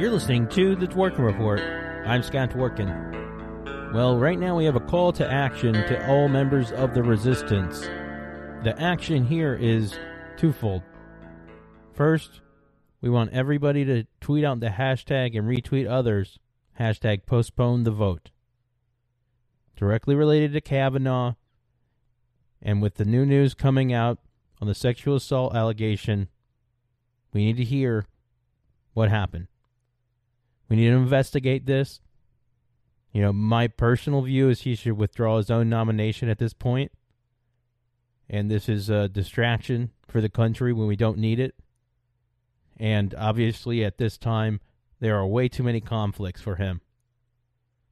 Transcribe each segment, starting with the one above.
You're listening to the Dworkin Report. I'm Scott Dworkin. Well, right now we have a call to action to all members of the resistance. The action here is twofold. First, we want everybody to tweet out the hashtag and retweet others. Hashtag postpone the vote. Directly related to Kavanaugh, and with the new news coming out on the sexual assault allegation, we need to hear what happened. We need to investigate this. You know, my personal view is he should withdraw his own nomination at this point. And this is a distraction for the country when we don't need it. And obviously, at this time, there are way too many conflicts for him.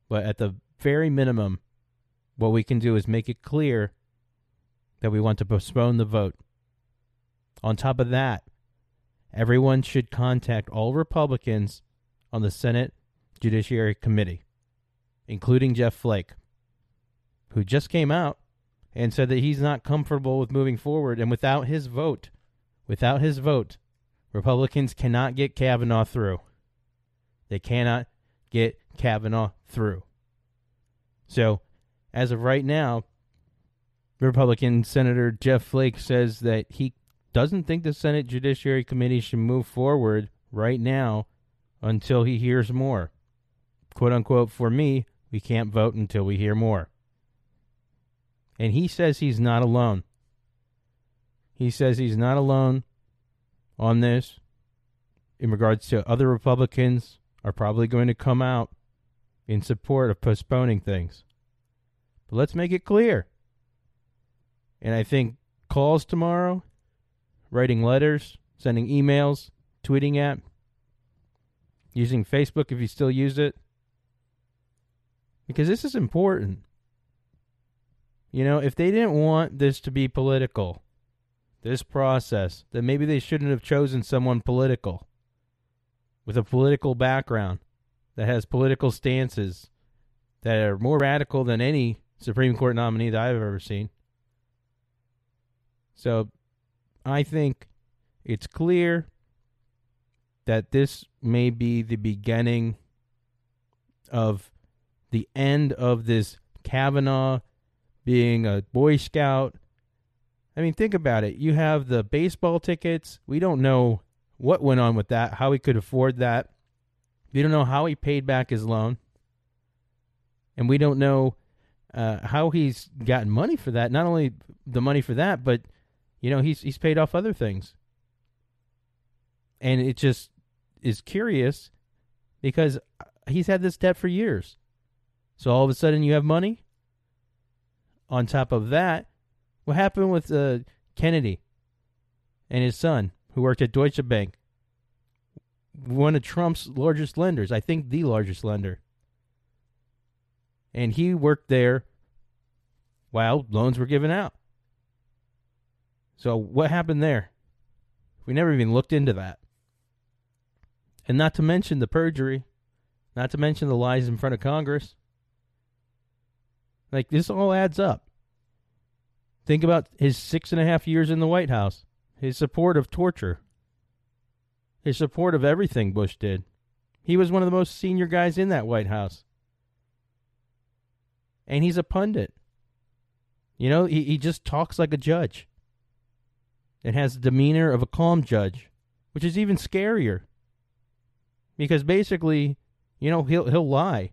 But at the very minimum, what we can do is make it clear that we want to postpone the vote. On top of that, everyone should contact all Republicans on the Senate Judiciary Committee, including Jeff Flake, who just came out and said that he's not comfortable with moving forward. And without his vote, without his vote, Republicans cannot get Kavanaugh through. They cannot get Kavanaugh through. So, as of right now, Republican Senator Jeff Flake says that he doesn't think the Senate Judiciary Committee should move forward right now until he hears more. Quote unquote, for me, we can't vote until we hear more. And he says he's not alone. He says he's not alone on this in regards to other Republicans are probably going to come out in support of postponing things. But let's make it clear. And I think calls tomorrow, writing letters, sending emails, tweeting at, using Facebook if you still use it. Because this is important. You know, if they didn't want this to be political, this process, then maybe they shouldn't have chosen someone political with a political background that has political stances that are more radical than any Supreme Court nominee that I've ever seen. So I think it's clear that this may be the beginning of the end of this Kavanaugh being a Boy Scout. I mean, think about it. You have the baseball tickets. We don't know what went on with that, how he could afford that. We don't know how he paid back his loan. And we don't know uh, how he's gotten money for that. Not only the money for that, but you know he's he's paid off other things. And it just is curious because he's had this debt for years. So all of a sudden you have money. On top of that, what happened with uh, Kennedy and his son, who worked at Deutsche Bank, one of Trump's largest lenders, I think the largest lender. And he worked there while loans were given out. So what happened there? We never even looked into that. And not to mention the perjury, not to mention the lies in front of Congress. Like, this all adds up. Think about his six and a half years in the White House, his support of torture, his support of everything Bush did. He was one of the most senior guys in that White House. And he's a pundit. You know, he, he just talks like a judge and has the demeanor of a calm judge, which is even scarier because basically, you know, he'll he'll lie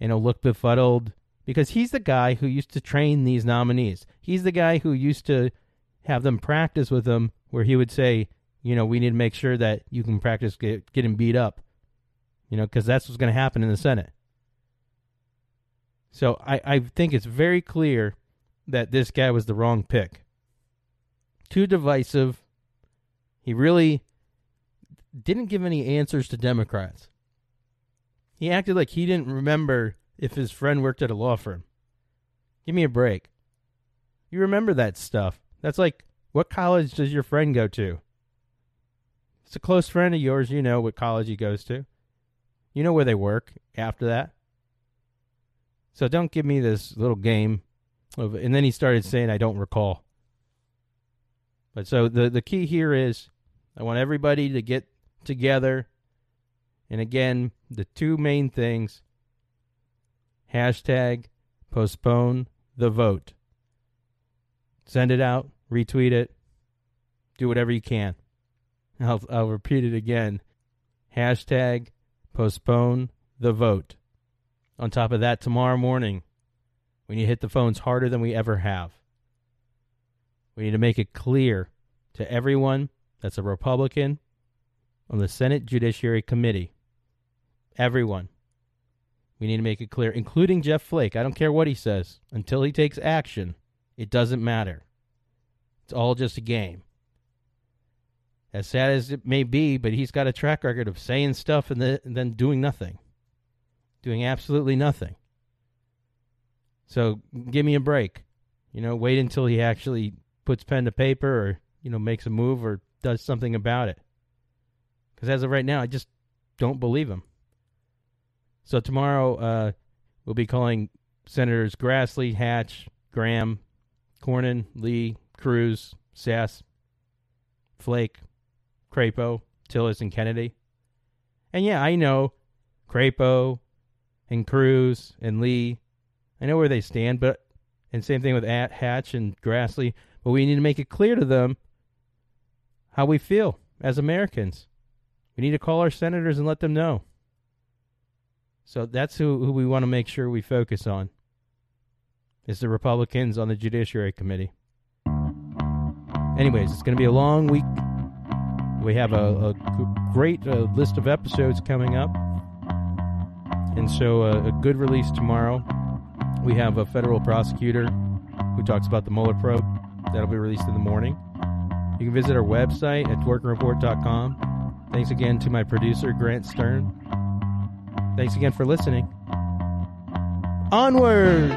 and he'll look befuddled because he's the guy who used to train these nominees. He's the guy who used to have them practice with him where he would say, you know, we need to make sure that you can practice get, getting beat up, you know, because that's what's going to happen in the Senate. So I, I think it's very clear that this guy was the wrong pick. Too divisive. He really didn't give any answers to Democrats. He acted like he didn't remember if his friend worked at a law firm. Give me a break. You remember that stuff. That's like, what college does your friend go to? It's a close friend of yours. You know what college he goes to. You know where they work after that. So don't give me this little game of, and then he started saying, I don't recall. But so the, the key here is I want everybody to get together And again, the two main things hashtag postpone the vote. Send it out, retweet it, do whatever you can. I'll, I'll repeat it again. Hashtag postpone the vote. On top of that, tomorrow morning, we need to hit the phones harder than we ever have. We need to make it clear to everyone that's a Republican on the Senate Judiciary Committee. Everyone. We need to make it clear, including Jeff Flake. I don't care what he says. Until he takes action, it doesn't matter. It's all just a game. As sad as it may be, but he's got a track record of saying stuff and, the, and then doing nothing. Doing absolutely nothing. So give me a break. You know, wait until he actually puts pen to paper or, you know, makes a move or does something about it. Because as of right now, I just don't believe him. So tomorrow, uh, we'll be calling Senators Grassley, Hatch, Graham, Cornyn, Lee, Cruz, Sasse, Flake, Crapo, Tillis, and Kennedy. And yeah, I know Crapo and Cruz and Lee. I know where they stand, but and same thing with At Hatch and Grassley. But we need to make it clear to them how we feel as Americans. We need to call our senators and let them know. So that's who, who we want to make sure we focus on. Is the Republicans on the Judiciary Committee. Anyways, it's going to be a long week. We have a, a great uh, list of episodes coming up. And so, uh, a good release tomorrow. We have a federal prosecutor who talks about the Mueller probe. That'll be released in the morning. You can visit our website at dworkinreport.com. Thanks again to my producer, Grant Stern. Thanks again for listening. Onward!